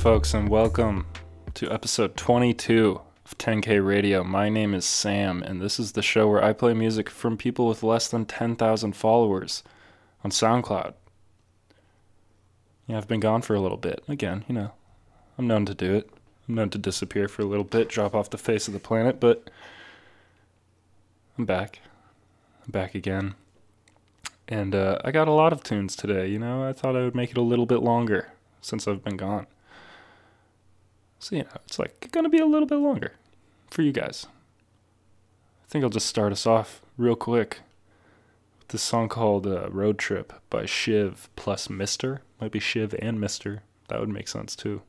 folks? And welcome to episode 22 of 10K Radio. My name is Sam, and this is the show where I play music from people with less than 10,000 followers on SoundCloud. Yeah, I've been gone for a little bit. Again, you know, I'm known to do it. I'm known to disappear for a little bit, drop off the face of the planet, but I'm back. I'm back again. And uh, I got a lot of tunes today, you know. I thought I would make it a little bit longer since I've been gone. So, you know, it's like going to be a little bit longer for you guys. I think I'll just start us off real quick with this song called uh, Road Trip by Shiv plus Mister. Might be Shiv and Mister. That would make sense too.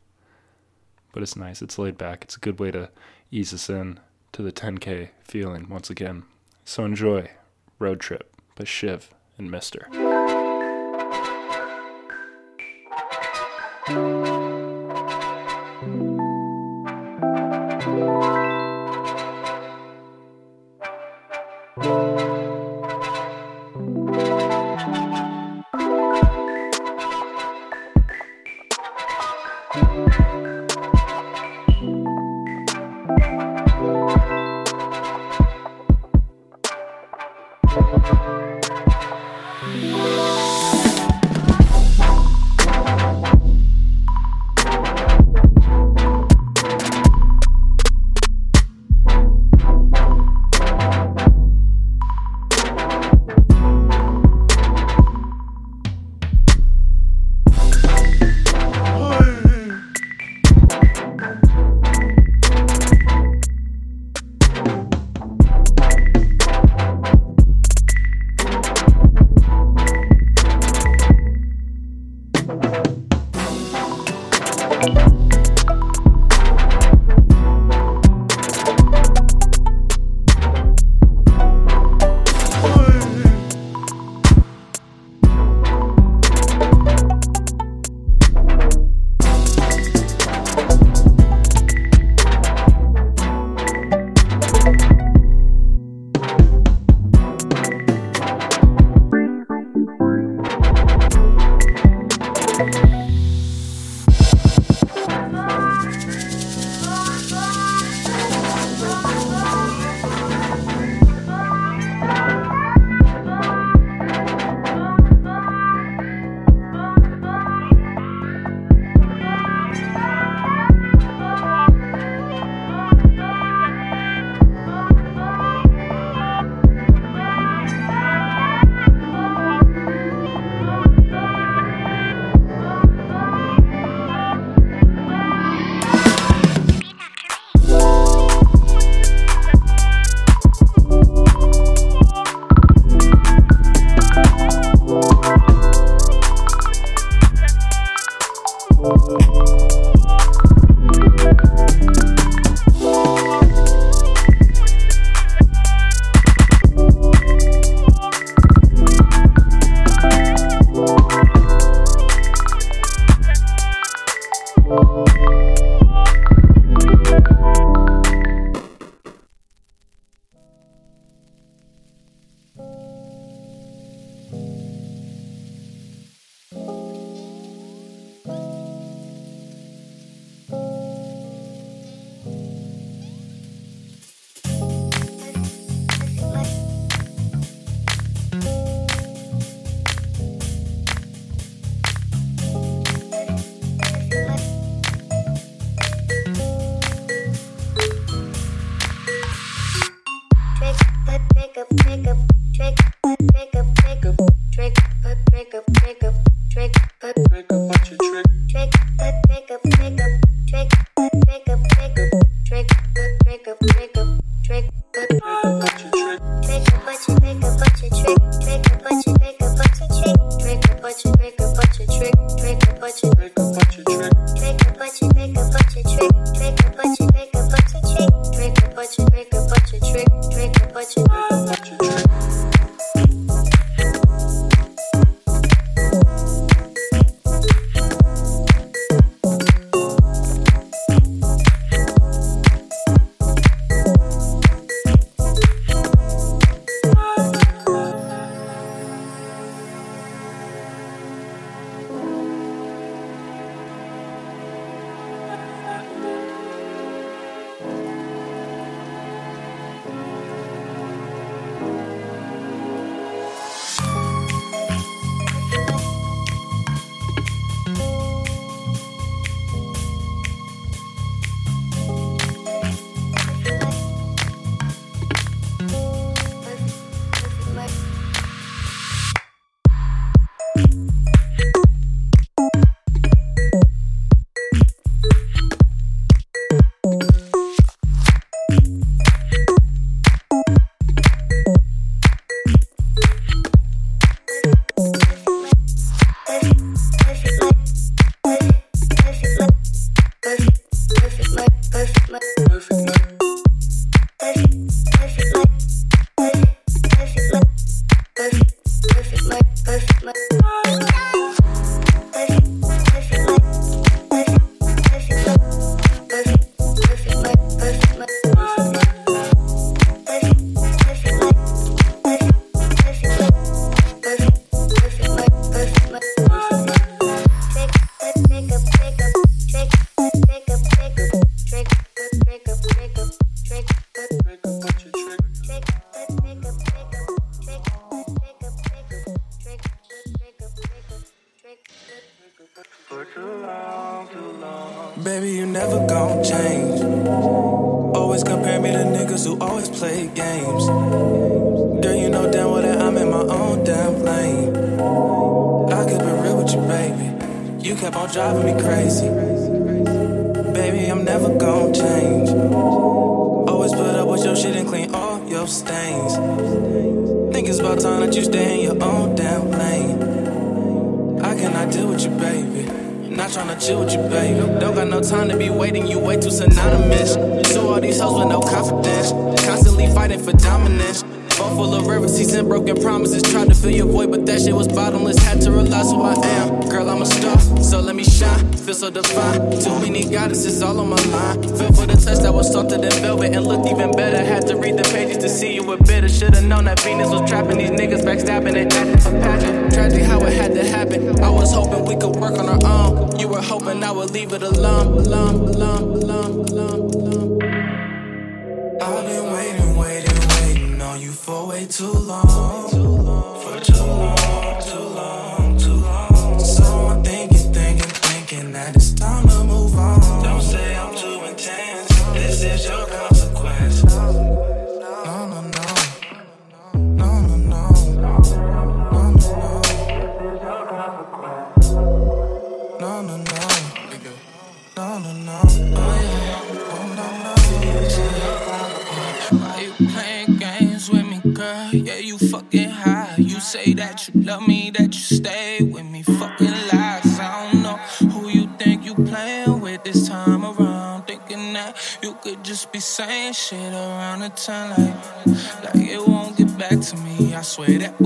But it's nice. It's laid back. It's a good way to ease us in to the 10K feeling once again. So enjoy Road Trip by Shiv and Mister. shit around the time like, like it won't get back to me. I swear that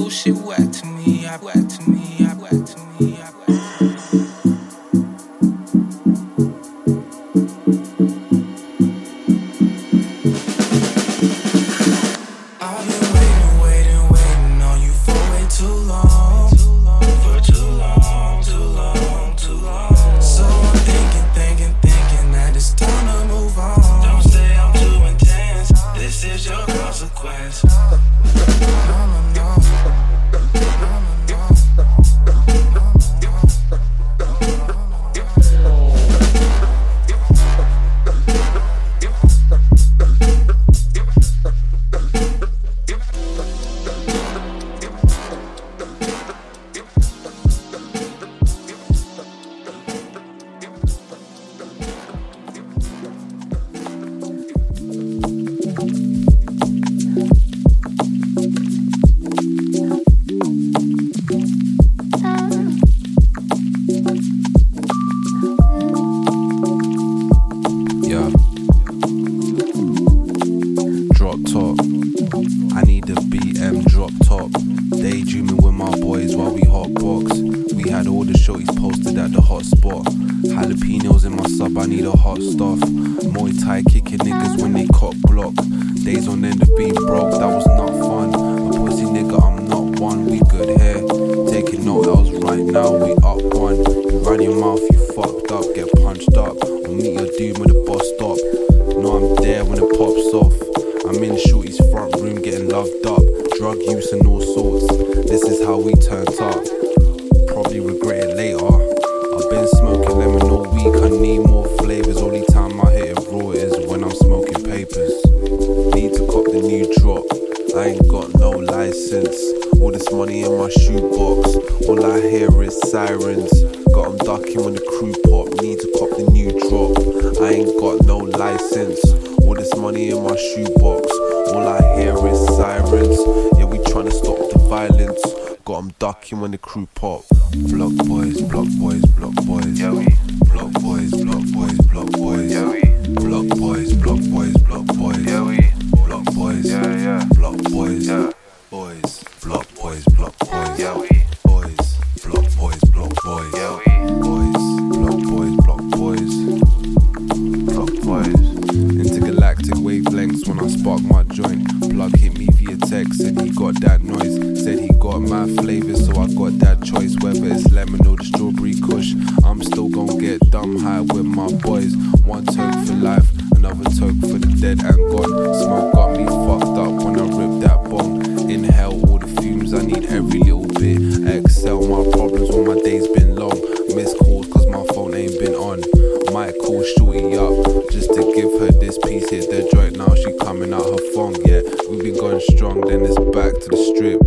She's hit the joint now, she coming out her phone, yeah. We been going strong, then it's back to the strip,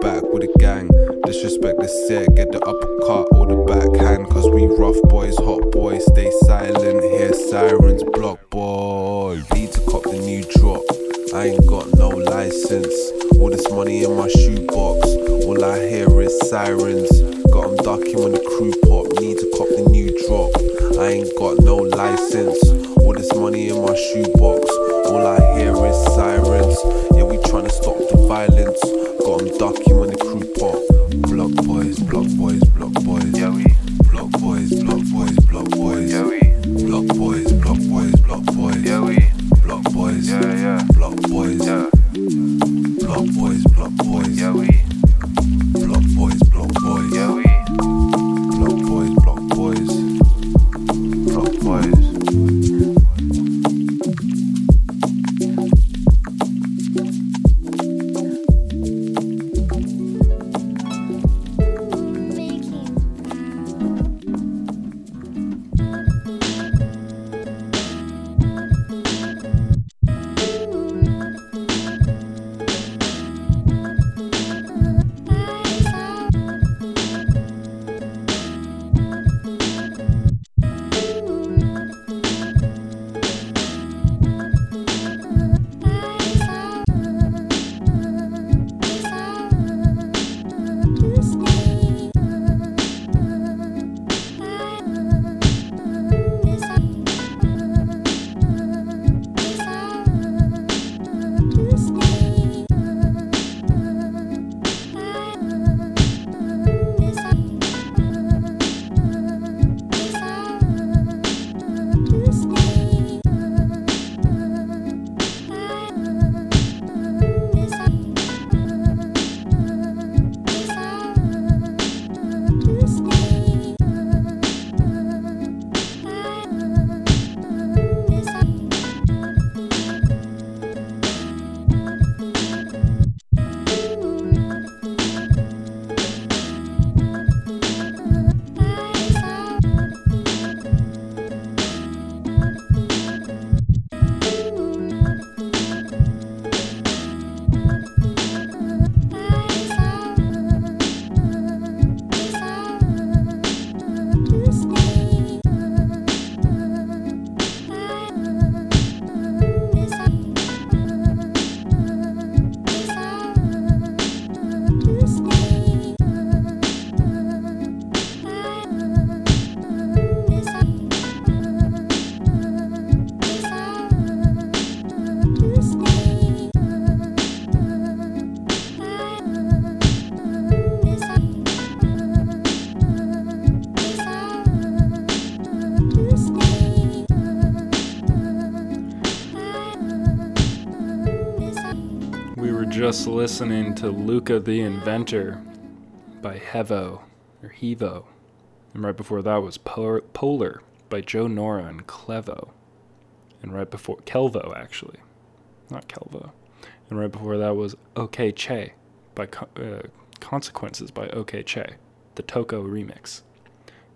back with the gang. Disrespect the set, get the upper just listening to Luca the Inventor by Hevo, or Hevo. And right before that was Polar by Joe Nora and Clevo. And right before, Kelvo actually, not Kelvo. And right before that was OK Che by uh, Consequences by OK Che, the Toko remix.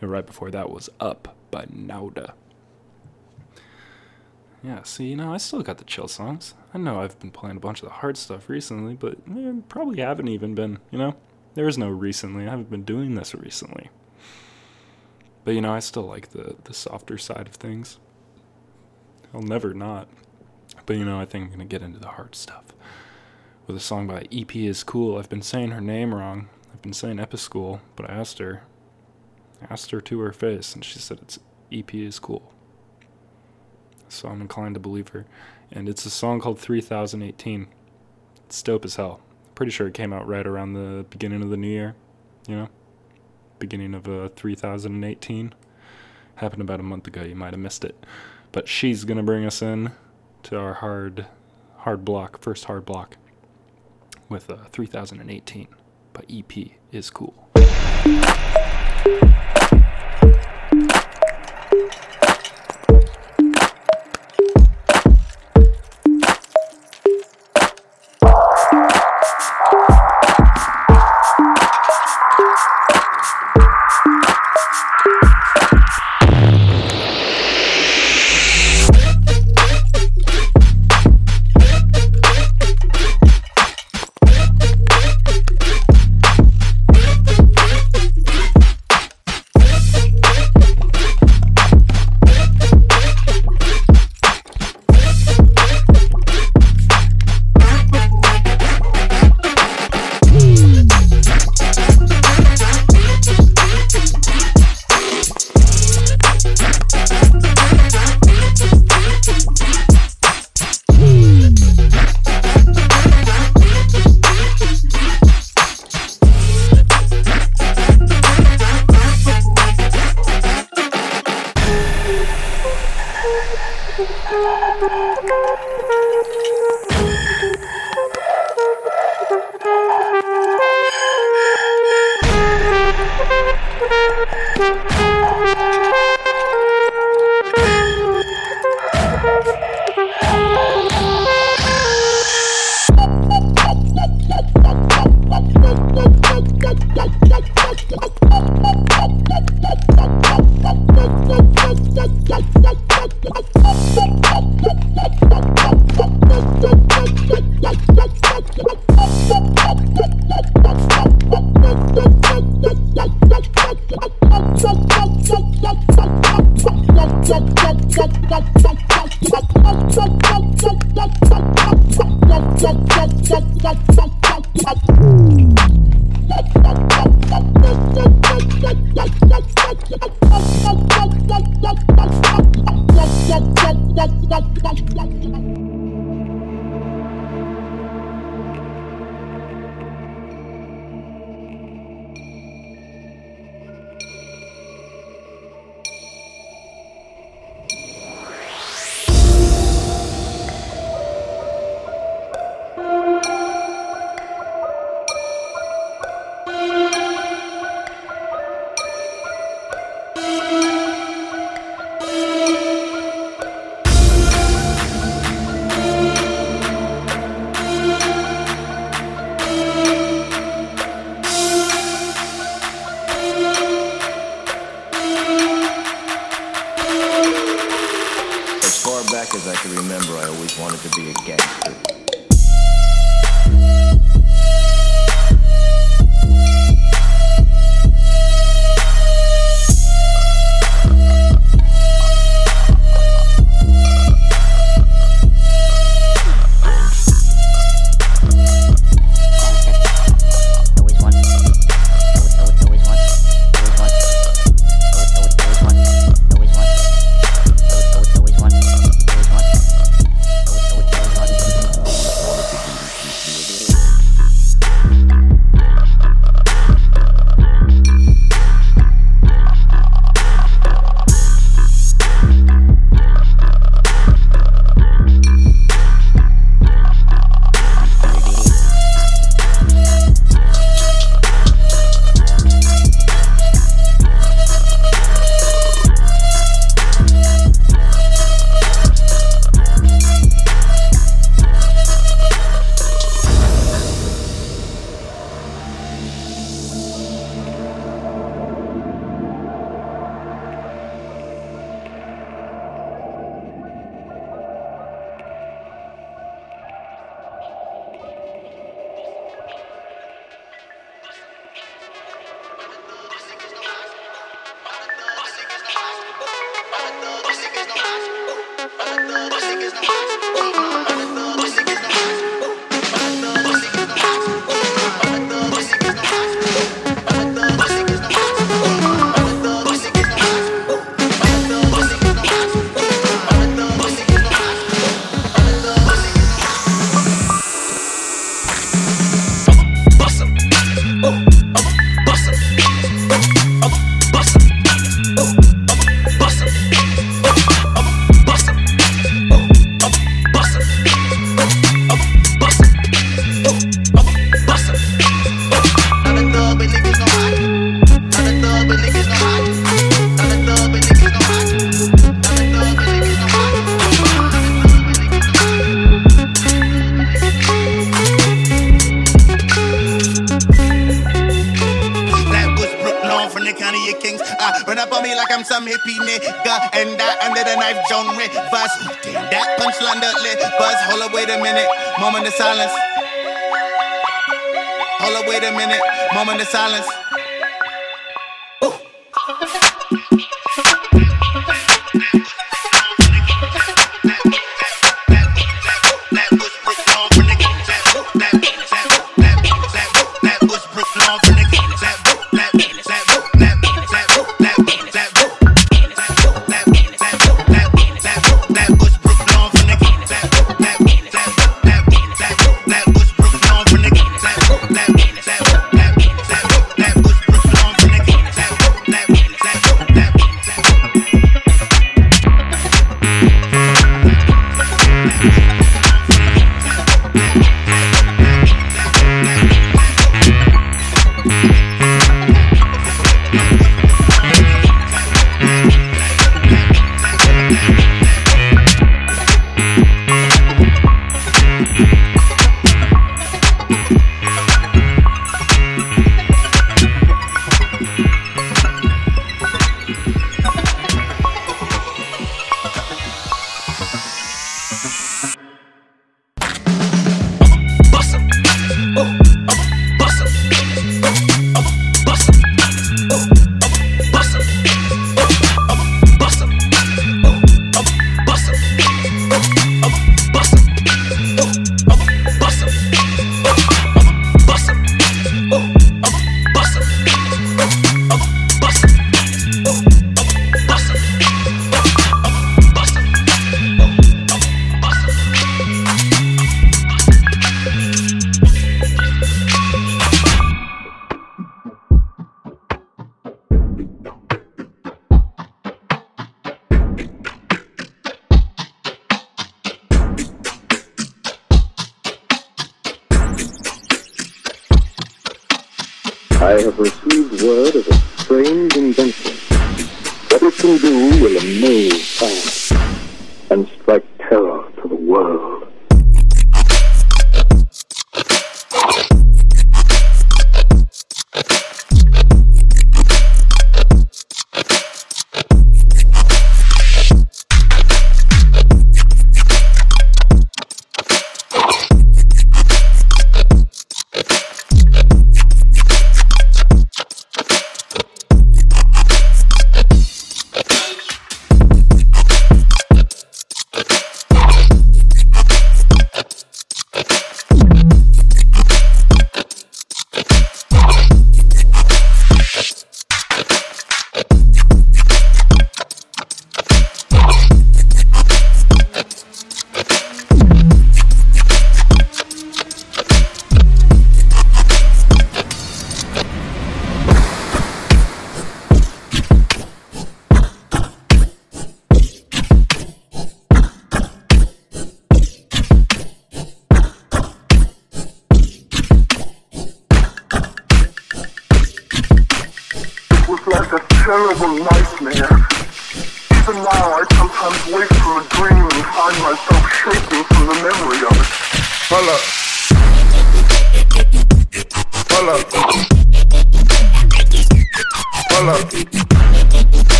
And right before that was Up by Nauda. Yeah, see, you know, I still got the chill songs. I know I've been playing a bunch of the hard stuff recently, but eh, probably haven't even been, you know? There is no recently. I haven't been doing this recently. But, you know, I still like the, the softer side of things. I'll never not. But, you know, I think I'm going to get into the hard stuff. With a song by EP is Cool. I've been saying her name wrong. I've been saying Epischool, but I asked her. I asked her to her face, and she said it's EP is Cool so I'm inclined to believe her. And it's a song called 3018. It's dope as hell. Pretty sure it came out right around the beginning of the new year, you know? Beginning of uh, 3018. Happened about a month ago, you might have missed it. But she's gonna bring us in to our hard hard block, first hard block with uh, 3018 But EP is cool.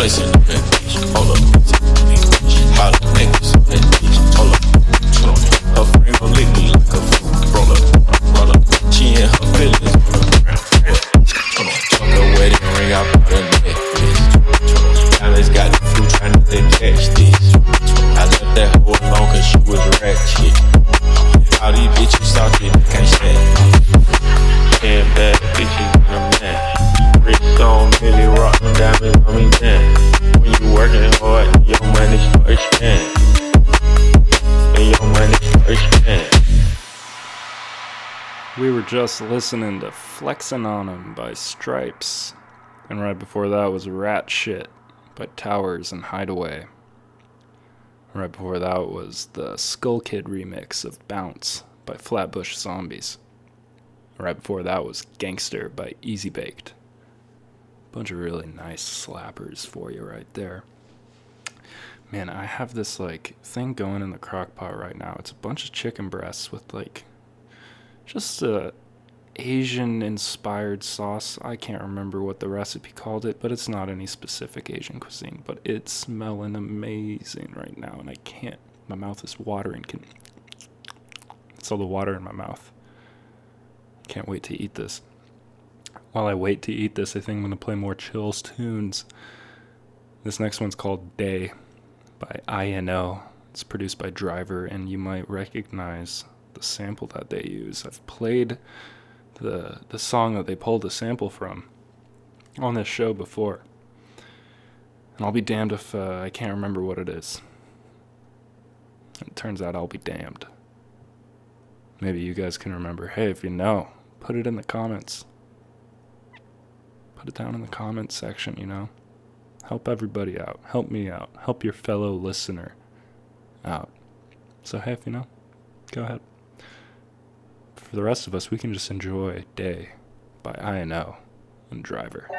complacent. Hold up. How to just listening to Flexin' on 'em by Stripes. And right before that was Rat Shit by Towers and Hideaway. Right before that was the Skull Kid remix of Bounce by Flatbush Zombies. Right before that was Gangster by Easy Baked. Bunch of really nice slappers for you right there. Man, I have this like thing going in the crock pot right now. It's a bunch of chicken breasts with like just a Asian inspired sauce. I can't remember what the recipe called it, but it's not any specific Asian cuisine. But it's smelling amazing right now, and I can't. My mouth is watering. Can it's all the water in my mouth. Can't wait to eat this. While I wait to eat this, I think I'm gonna play more chills tunes. This next one's called Day by INO. It's produced by Driver, and you might recognize the sample that they use. I've played the the song that they pulled a sample from on this show before. And I'll be damned if uh, I can't remember what it is. It turns out I'll be damned. Maybe you guys can remember. Hey, if you know, put it in the comments. Put it down in the comments section, you know? Help everybody out. Help me out. Help your fellow listener out. So, hey, if you know, go ahead. For the rest of us, we can just enjoy Day by INO and Driver.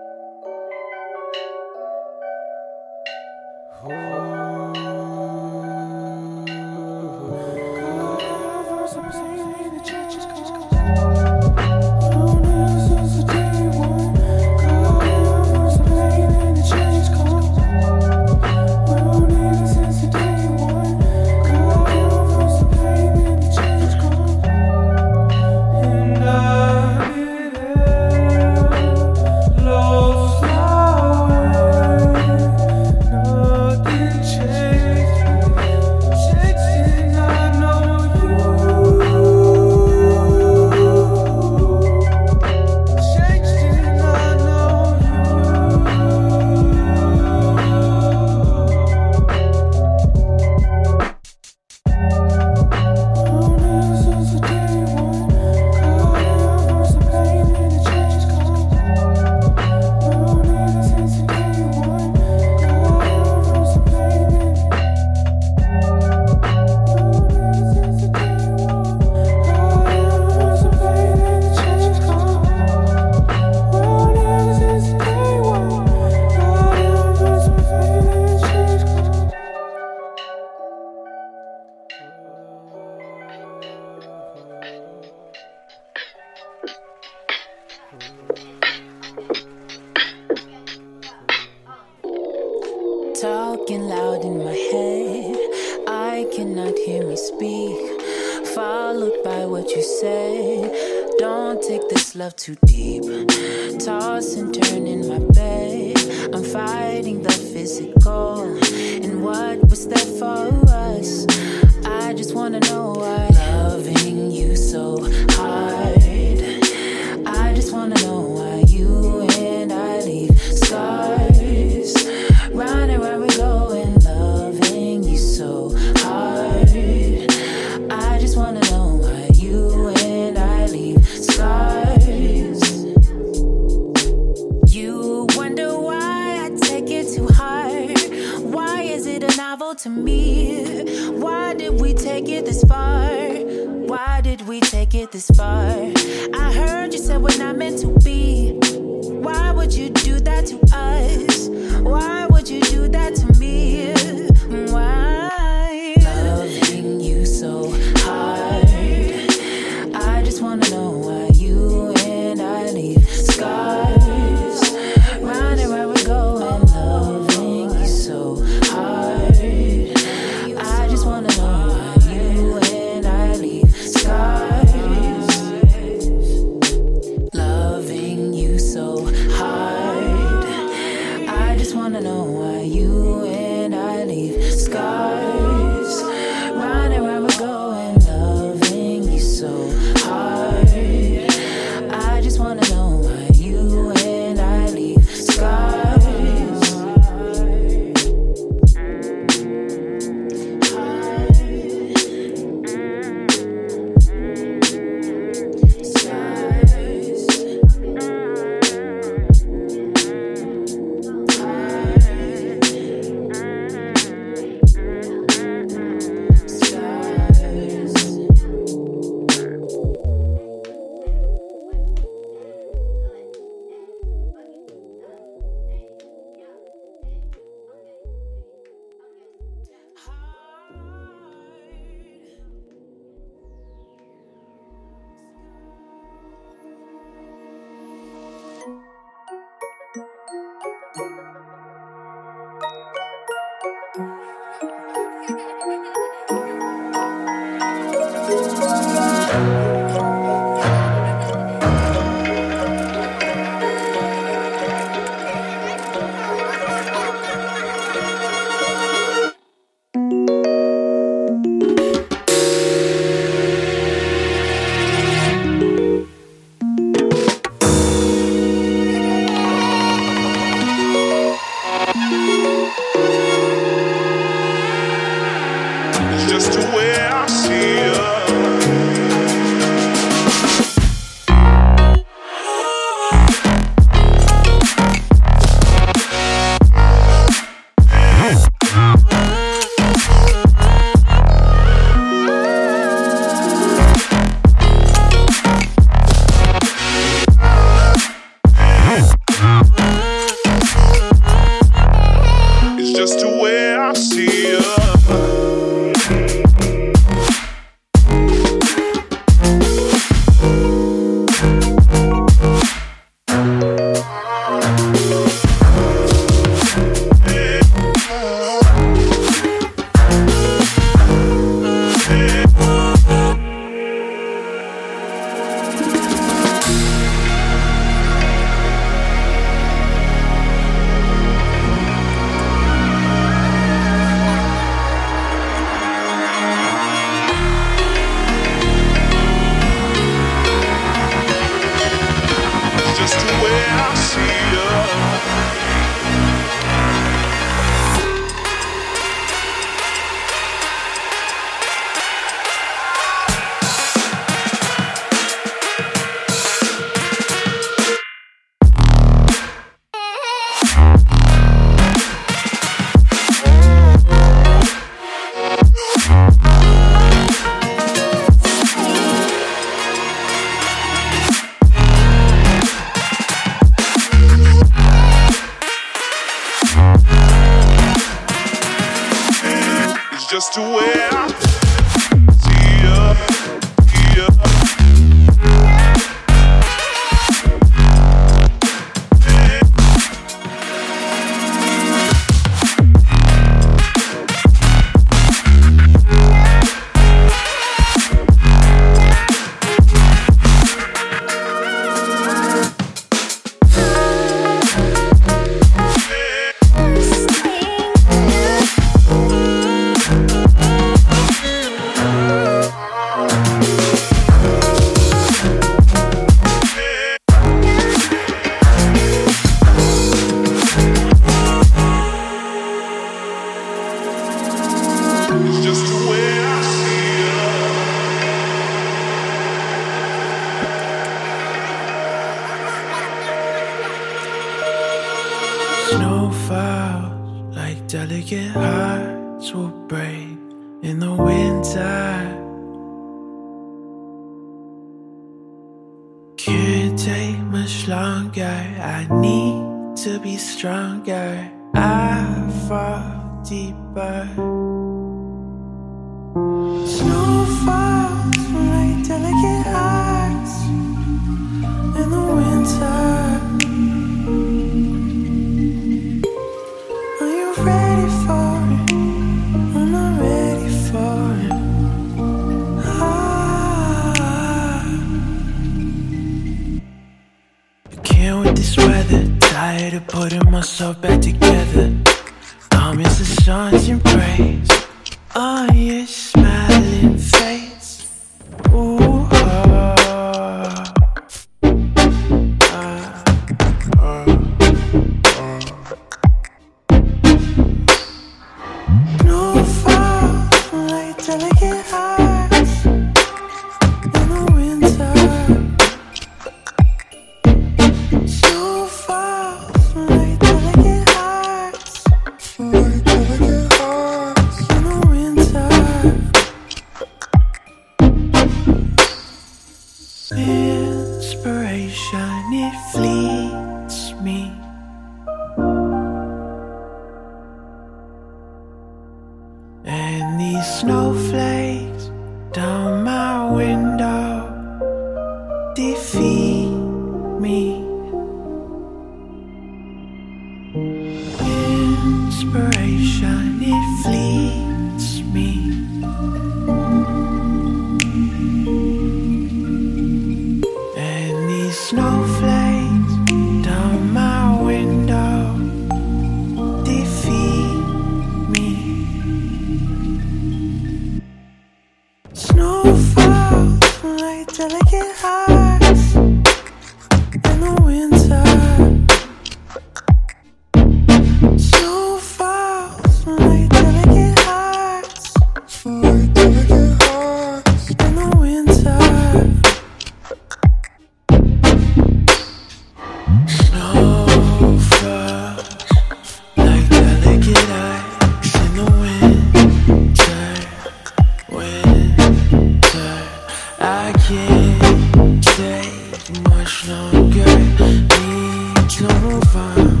much longer, needs no fun.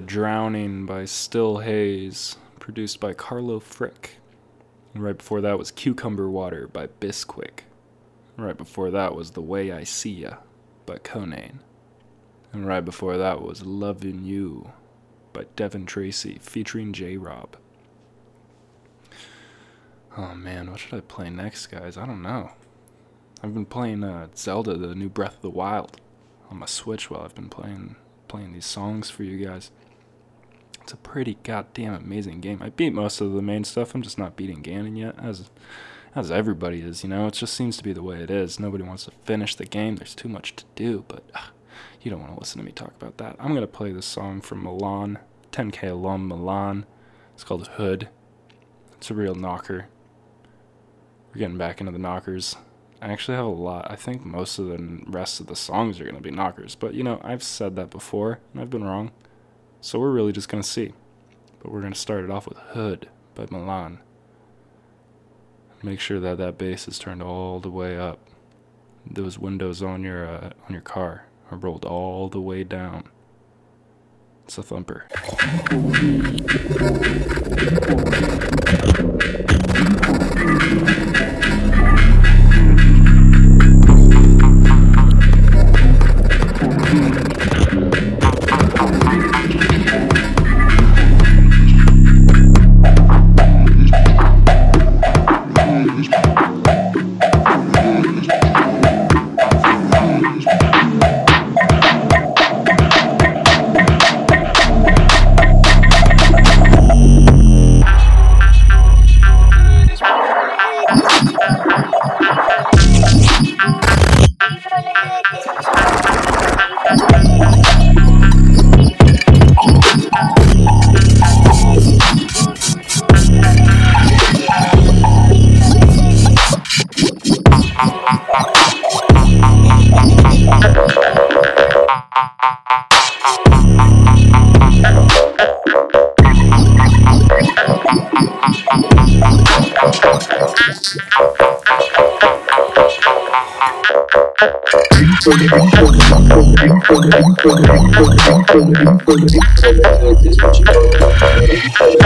Drowning by Still Haze, produced by Carlo Frick. And right before that was Cucumber Water by Bisquick. Right before that was The Way I See Ya by Conane. And right before that was Lovin' You by Devin Tracy featuring J Rob. Oh man, what should I play next, guys? I don't know. I've been playing uh, Zelda, the new Breath of the Wild, on my Switch while I've been playing playing these songs for you guys. It's a pretty goddamn amazing game. I beat most of the main stuff. I'm just not beating Ganon yet, as as everybody is. You know, it just seems to be the way it is. Nobody wants to finish the game. There's too much to do. But uh, you don't want to listen to me talk about that. I'm gonna play this song from Milan, 10K alum Milan. It's called Hood. It's a real knocker. We're getting back into the knockers. I actually have a lot. I think most of the rest of the songs are going to be knockers. But, you know, I've said that before, and I've been wrong. So we're really just going to see. But we're going to start it off with Hood by Milan. Make sure that that bass is turned all the way up. Those windows on your uh, on your car are rolled all the way down. It's a thumper. Thank you.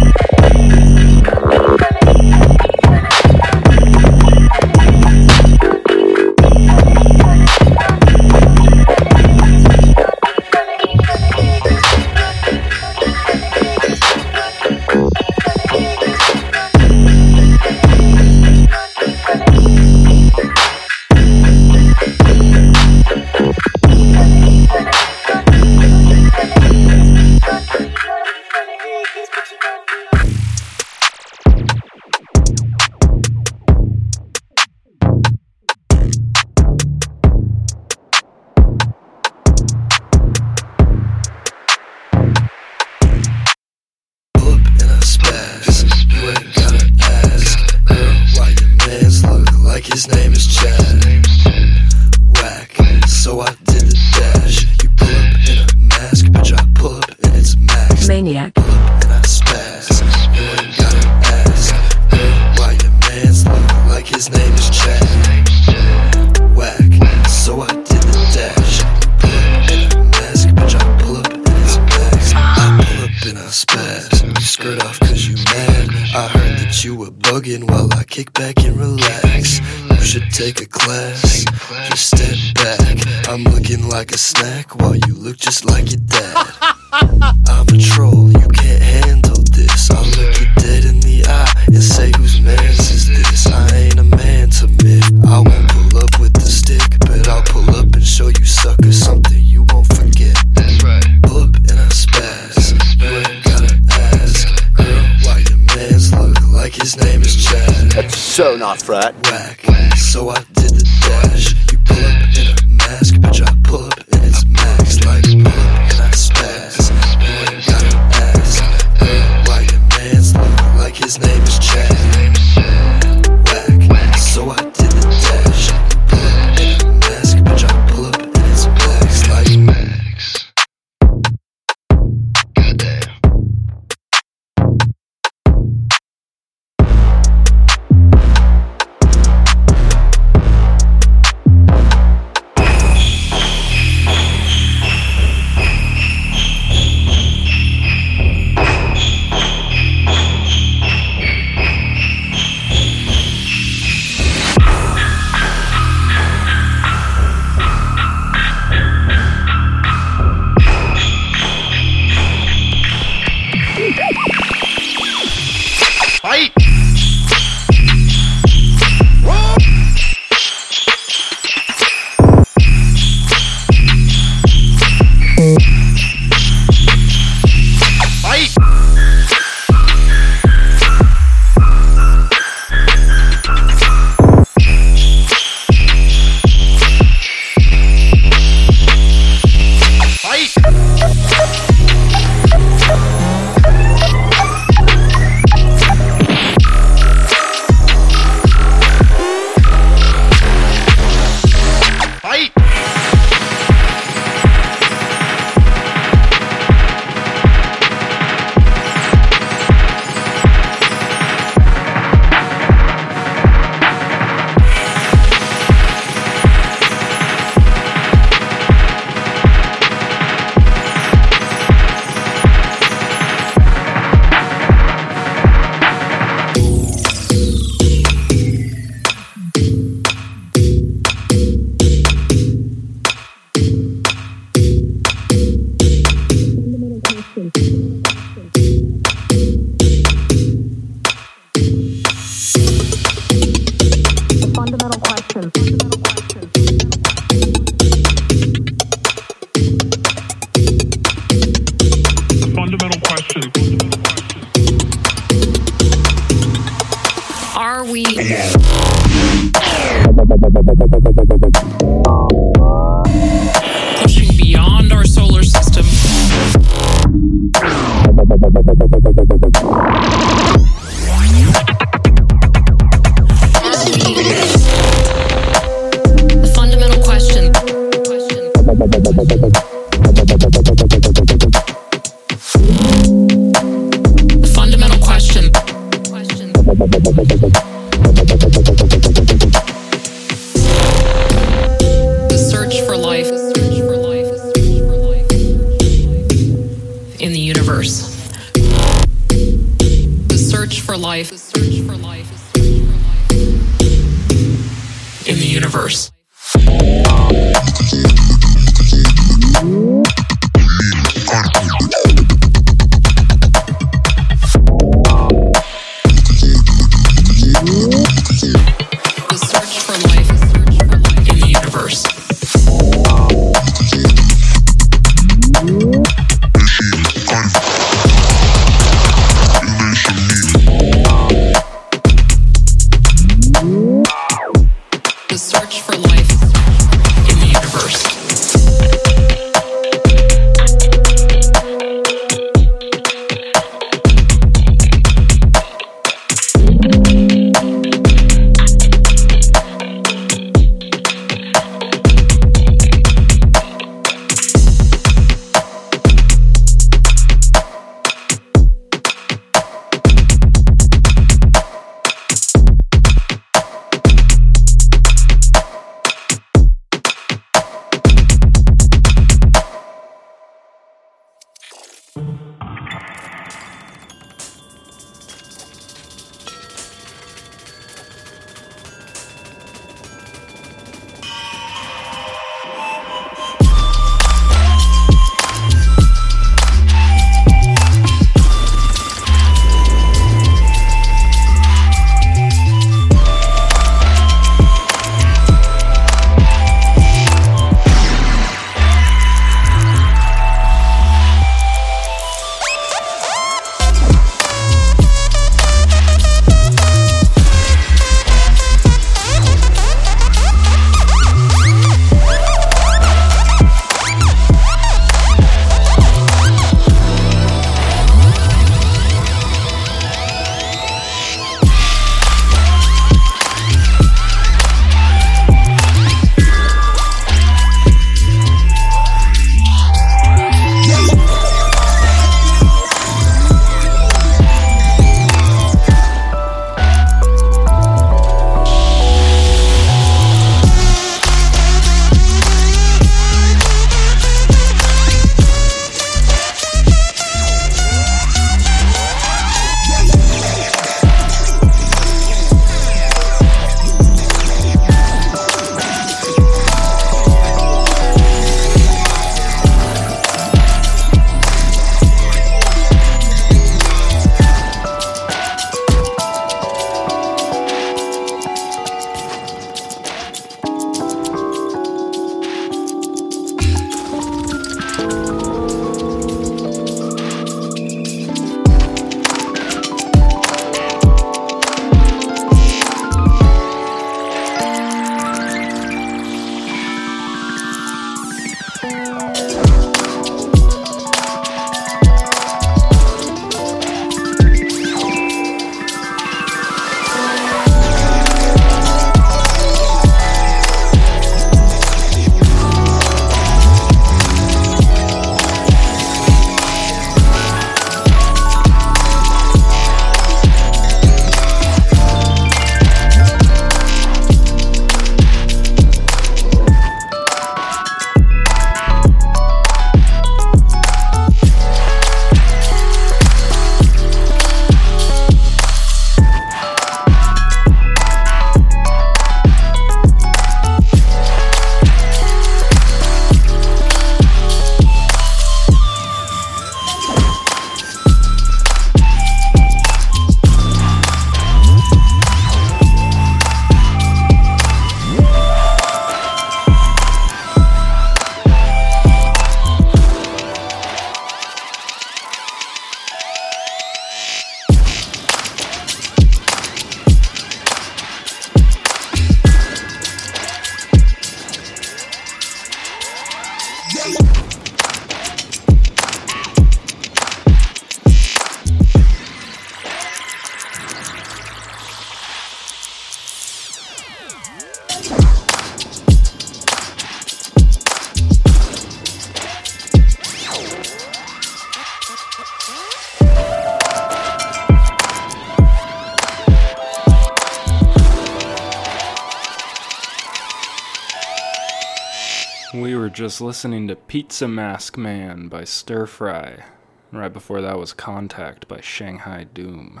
Just listening to Pizza Mask Man by Stir Fry. Right before that was Contact by Shanghai Doom.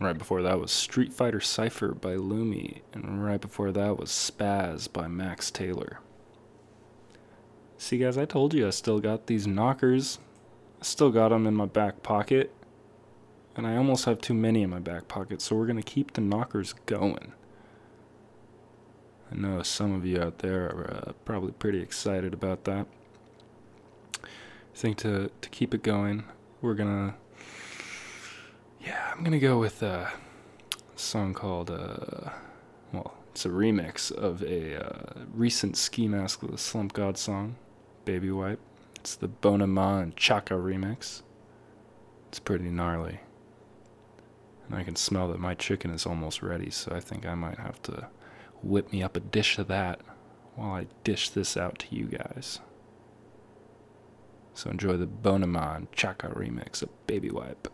Right before that was Street Fighter Cypher by Lumi. And right before that was Spaz by Max Taylor. See, guys, I told you I still got these knockers. I still got them in my back pocket. And I almost have too many in my back pocket, so we're going to keep the knockers going. I know some of you out there are uh, probably pretty excited about that. I think to, to keep it going, we're gonna. Yeah, I'm gonna go with uh, a song called. Uh, well, it's a remix of a uh, recent Ski Mask the Slump God song, Baby Wipe. It's the Bonama and Chaka remix. It's pretty gnarly. And I can smell that my chicken is almost ready, so I think I might have to whip me up a dish of that while I dish this out to you guys. So enjoy the Bonama and Chaka remix of Baby Wipe.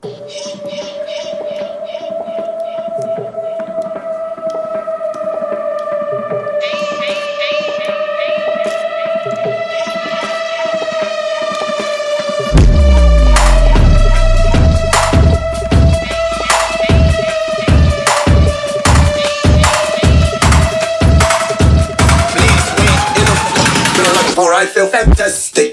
I feel fantastic.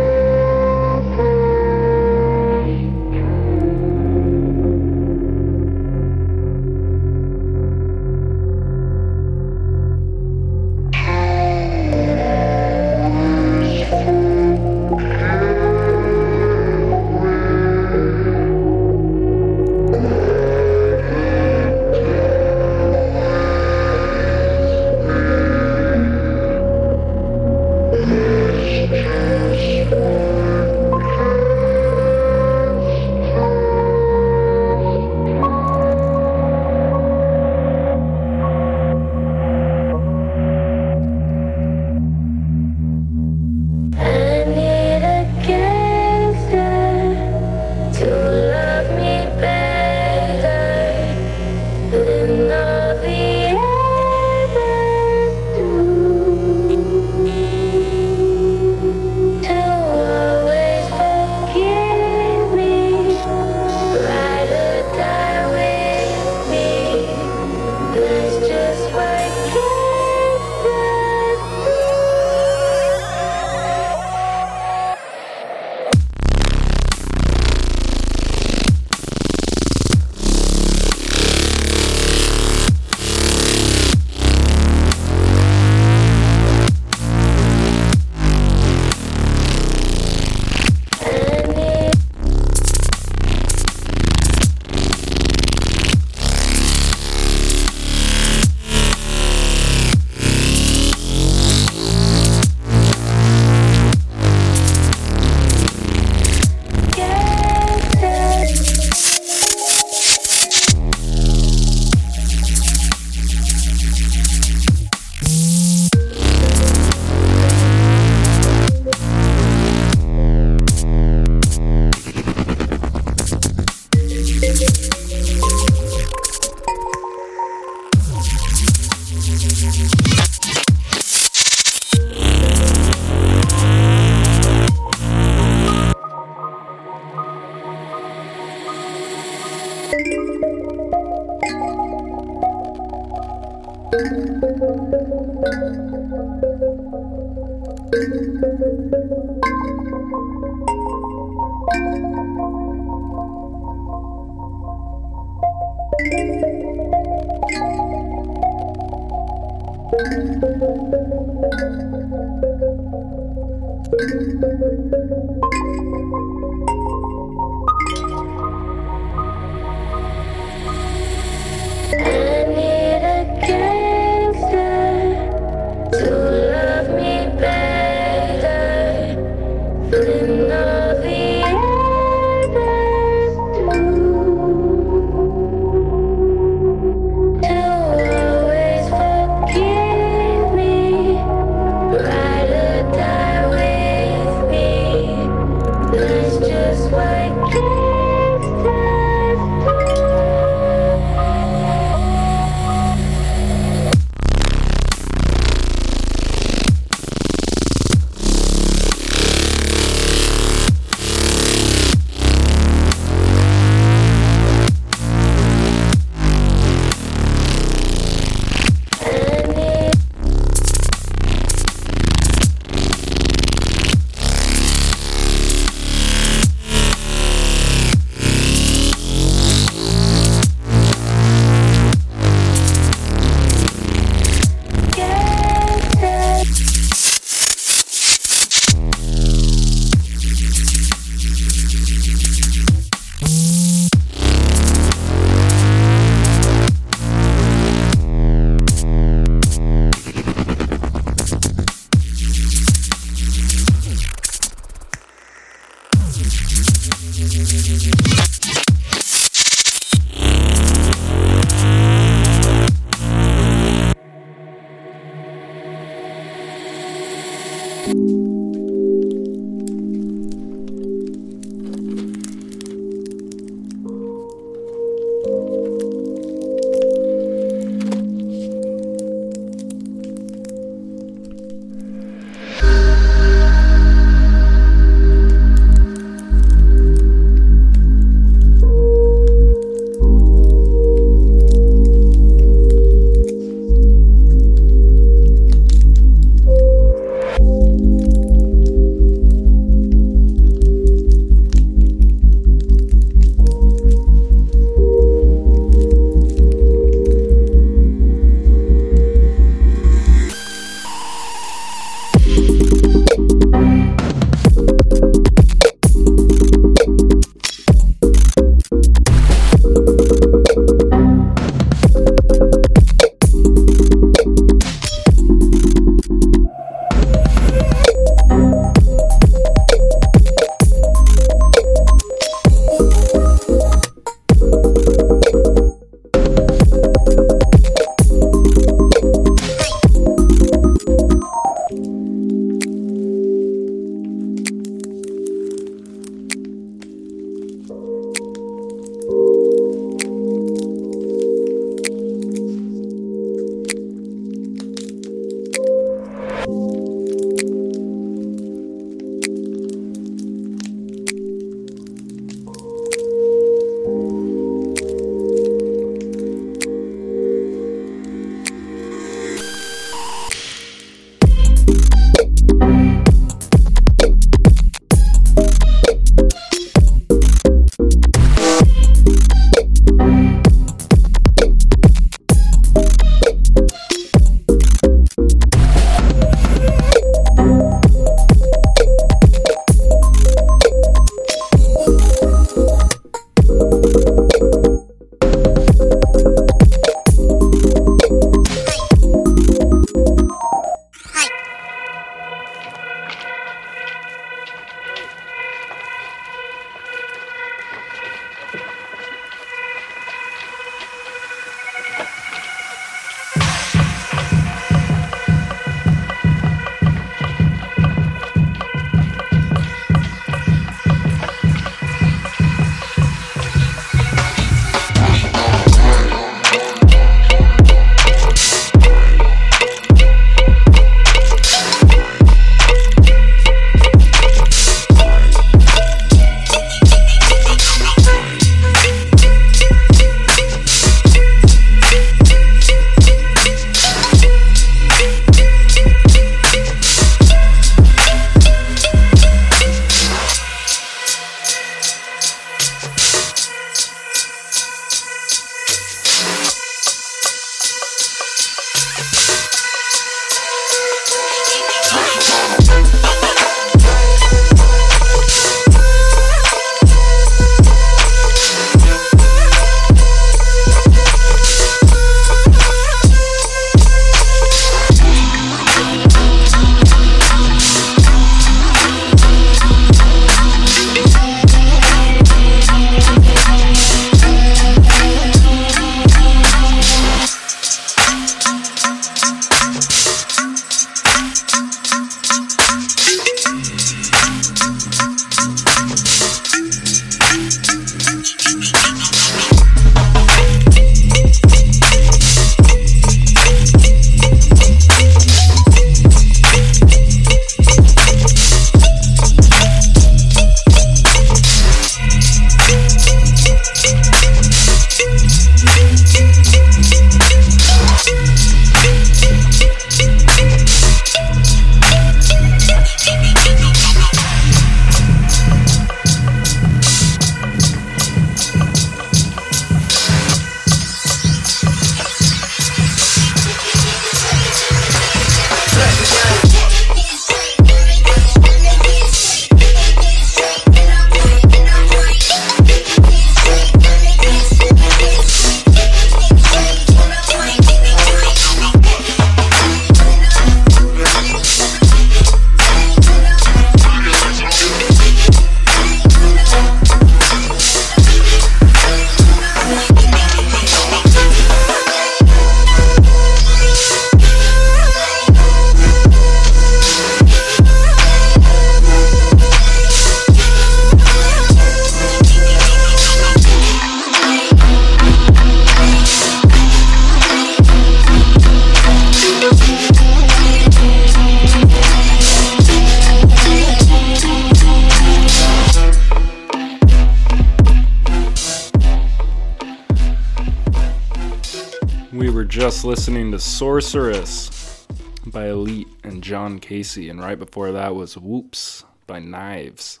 Sorceress by Elite and John Casey, and right before that was Whoops by Knives.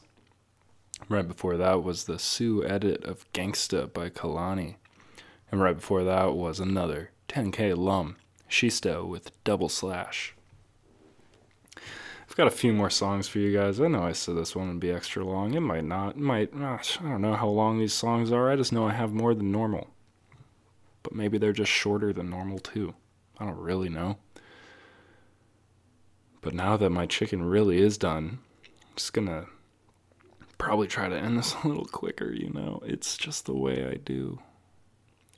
Right before that was the Sue edit of Gangsta by Kalani. And right before that was another 10k lum, Shisto with Double Slash. I've got a few more songs for you guys. I know I said this one would be extra long. It might not. It might. I don't know how long these songs are. I just know I have more than normal. But maybe they're just shorter than normal too. I don't really know. But now that my chicken really is done, I'm just gonna probably try to end this a little quicker, you know. It's just the way I do.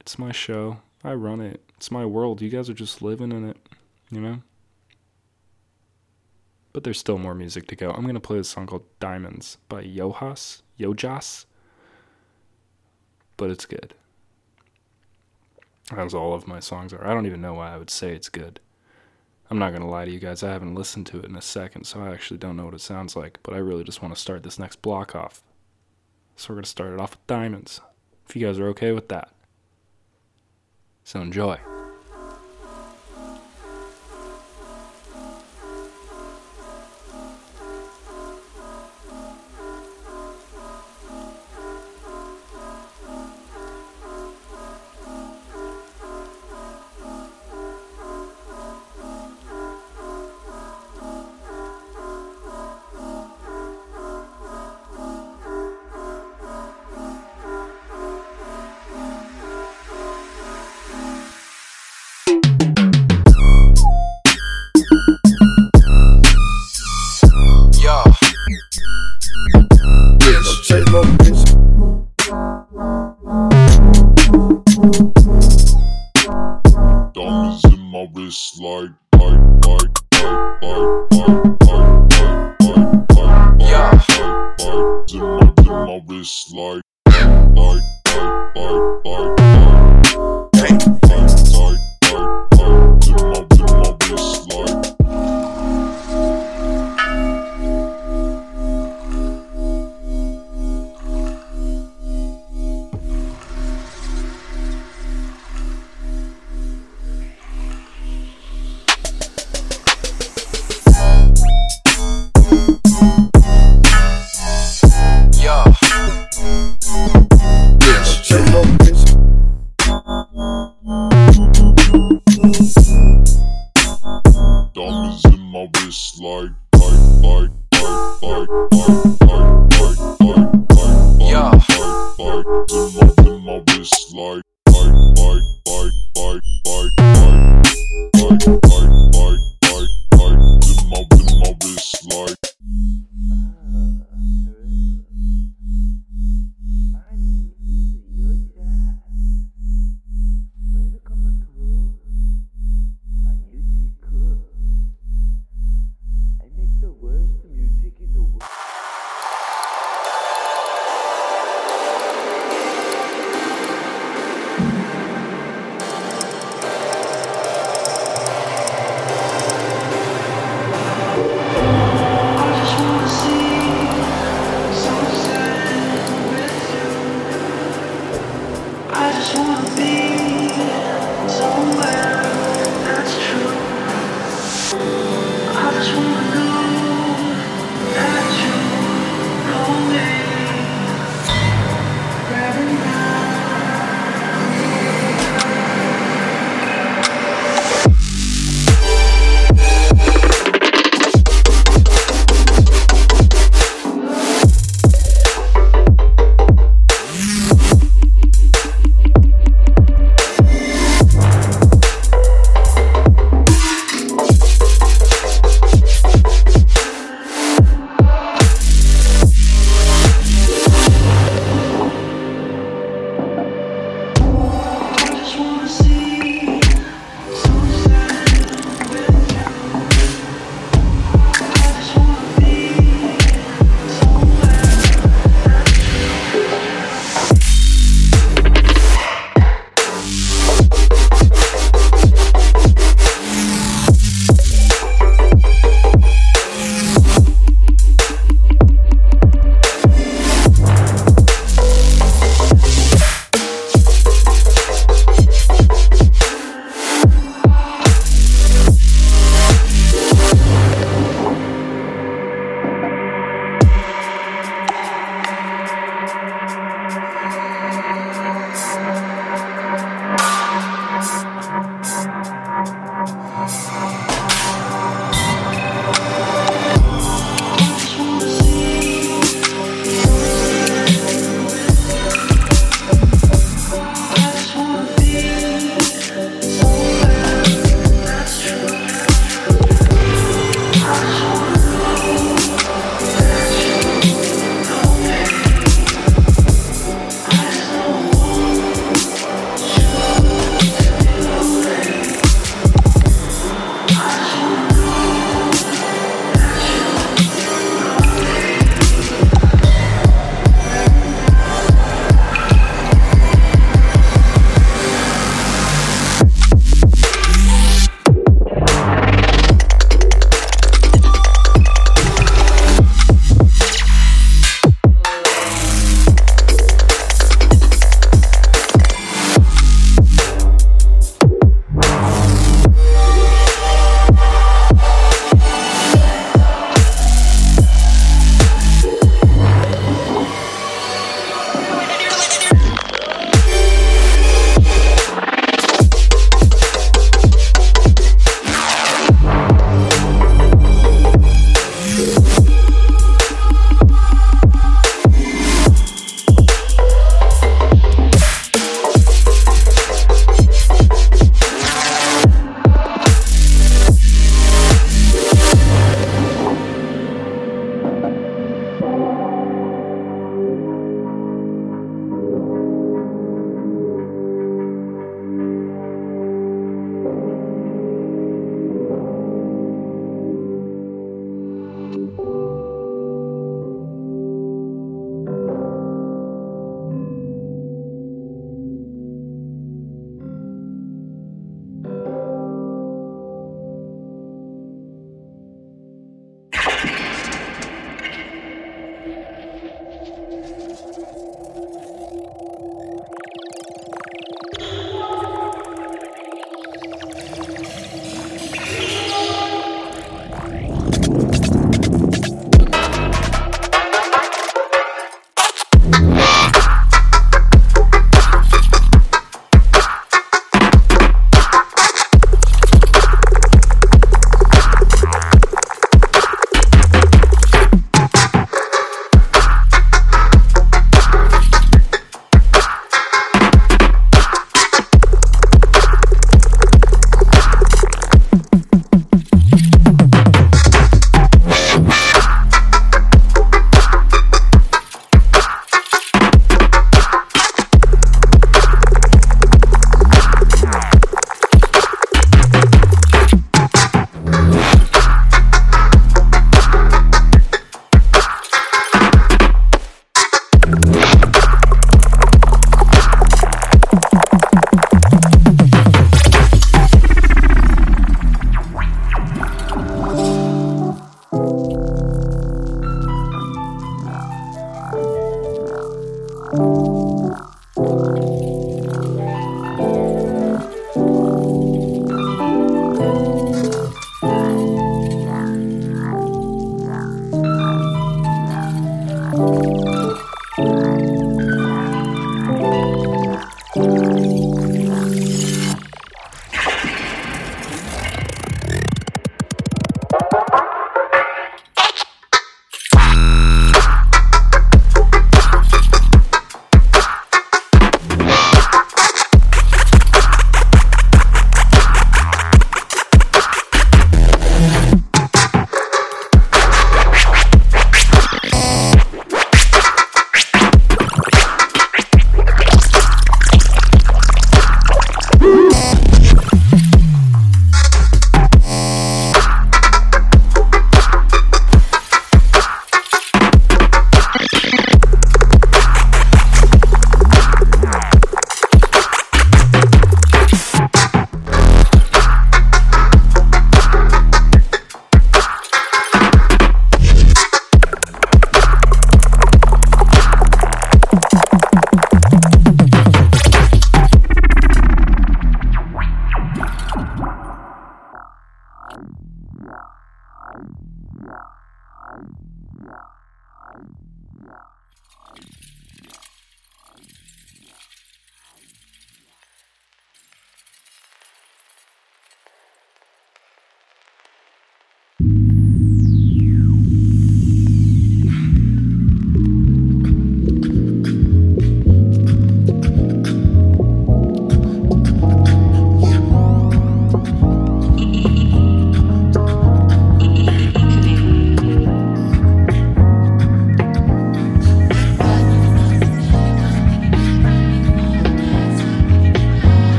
It's my show. I run it. It's my world. You guys are just living in it, you know? But there's still more music to go. I'm going to play a song called Diamonds by Yohas, Yojas. But it's good. As all of my songs are. I don't even know why I would say it's good. I'm not going to lie to you guys. I haven't listened to it in a second, so I actually don't know what it sounds like. But I really just want to start this next block off. So we're going to start it off with Diamonds. If you guys are okay with that. So enjoy.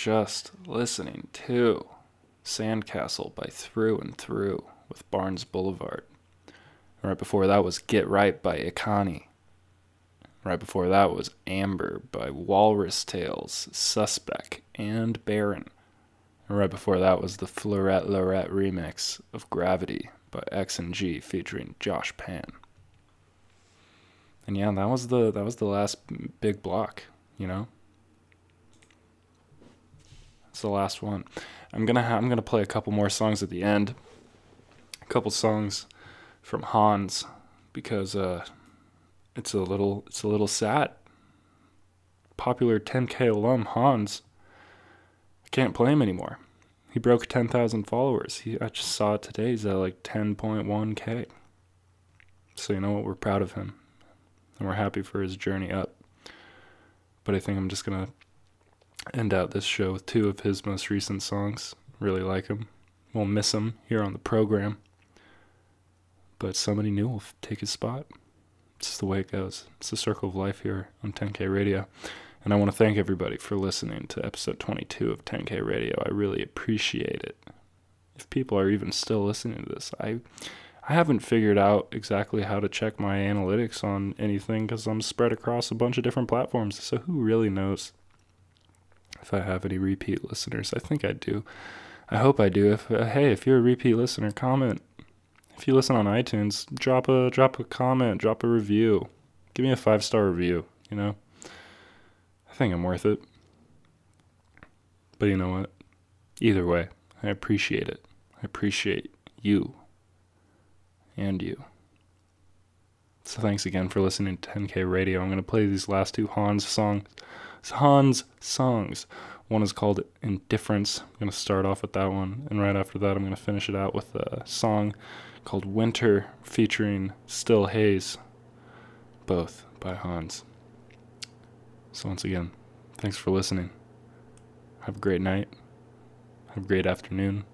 Just listening to Sandcastle by Through and Through with Barnes Boulevard. Right before that was Get Right by Ikani. Right before that was Amber by Walrus Tales, Suspect, and Baron. And right before that was the Florette Lorette remix of Gravity by X and G featuring Josh Pan. And yeah, that was the that was the last big block, you know. It's the last one. I'm gonna ha- I'm gonna play a couple more songs at the end. A couple songs from Hans because uh, it's a little it's a little sad. Popular 10k alum Hans. I can't play him anymore. He broke 10,000 followers. He I just saw it today. He's at like 10.1k. So you know what? We're proud of him, and we're happy for his journey up. But I think I'm just gonna end out this show with two of his most recent songs. Really like him. We'll miss him here on the program. But somebody new will take his spot. It's just the way it goes. It's the circle of life here on 10K Radio. And I want to thank everybody for listening to episode 22 of 10K Radio. I really appreciate it. If people are even still listening to this, I I haven't figured out exactly how to check my analytics on anything because I'm spread across a bunch of different platforms. So who really knows? If I have any repeat listeners. I think I do. I hope I do. If uh, hey, if you're a repeat listener, comment. If you listen on iTunes, drop a drop a comment, drop a review. Give me a five star review. You know, I think I'm worth it. But you know what? Either way, I appreciate it. I appreciate you and you. So thanks again for listening to 10K Radio. I'm going to play these last two Hans songs. Hans songs. One is called Indifference. I'm going to start off with that one. And right after that, I'm going to finish it out with a song called Winter featuring Still Haze. Both by Hans. So once again, thanks for listening. Have a great night. Have a great afternoon.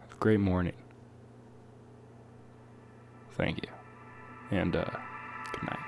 Have a great morning. Thank you. And uh, good night.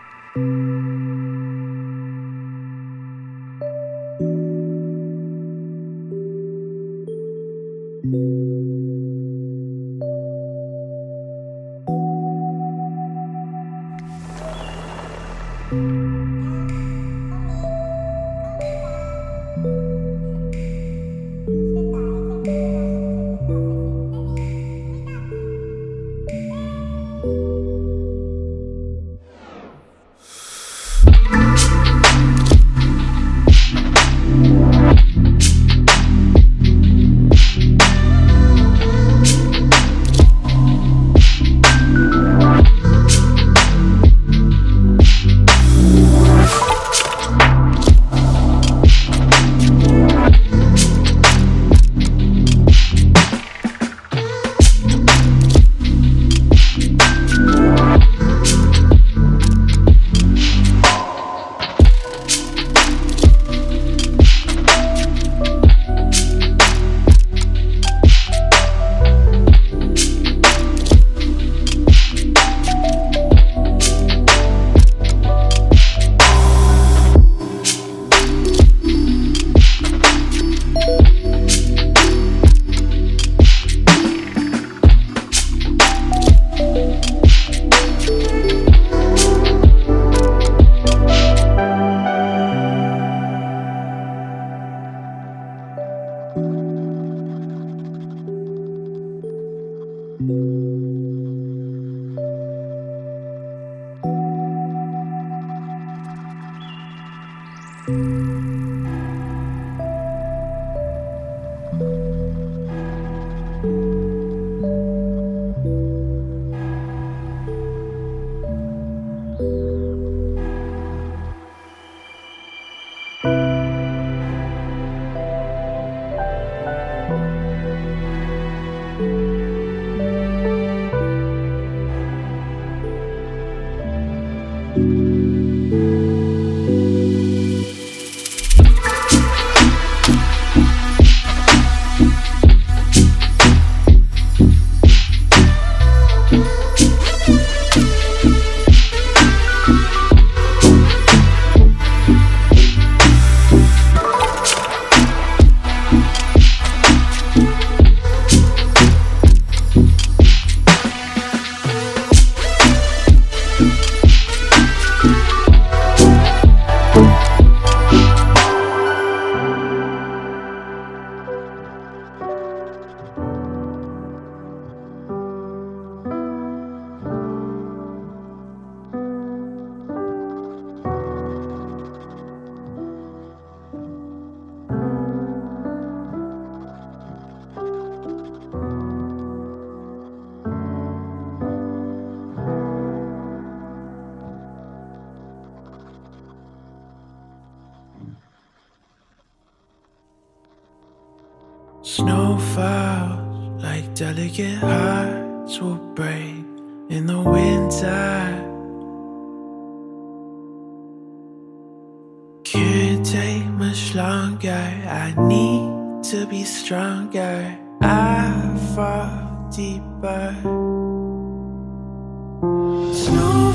I need to be stronger. I fall deeper. Snow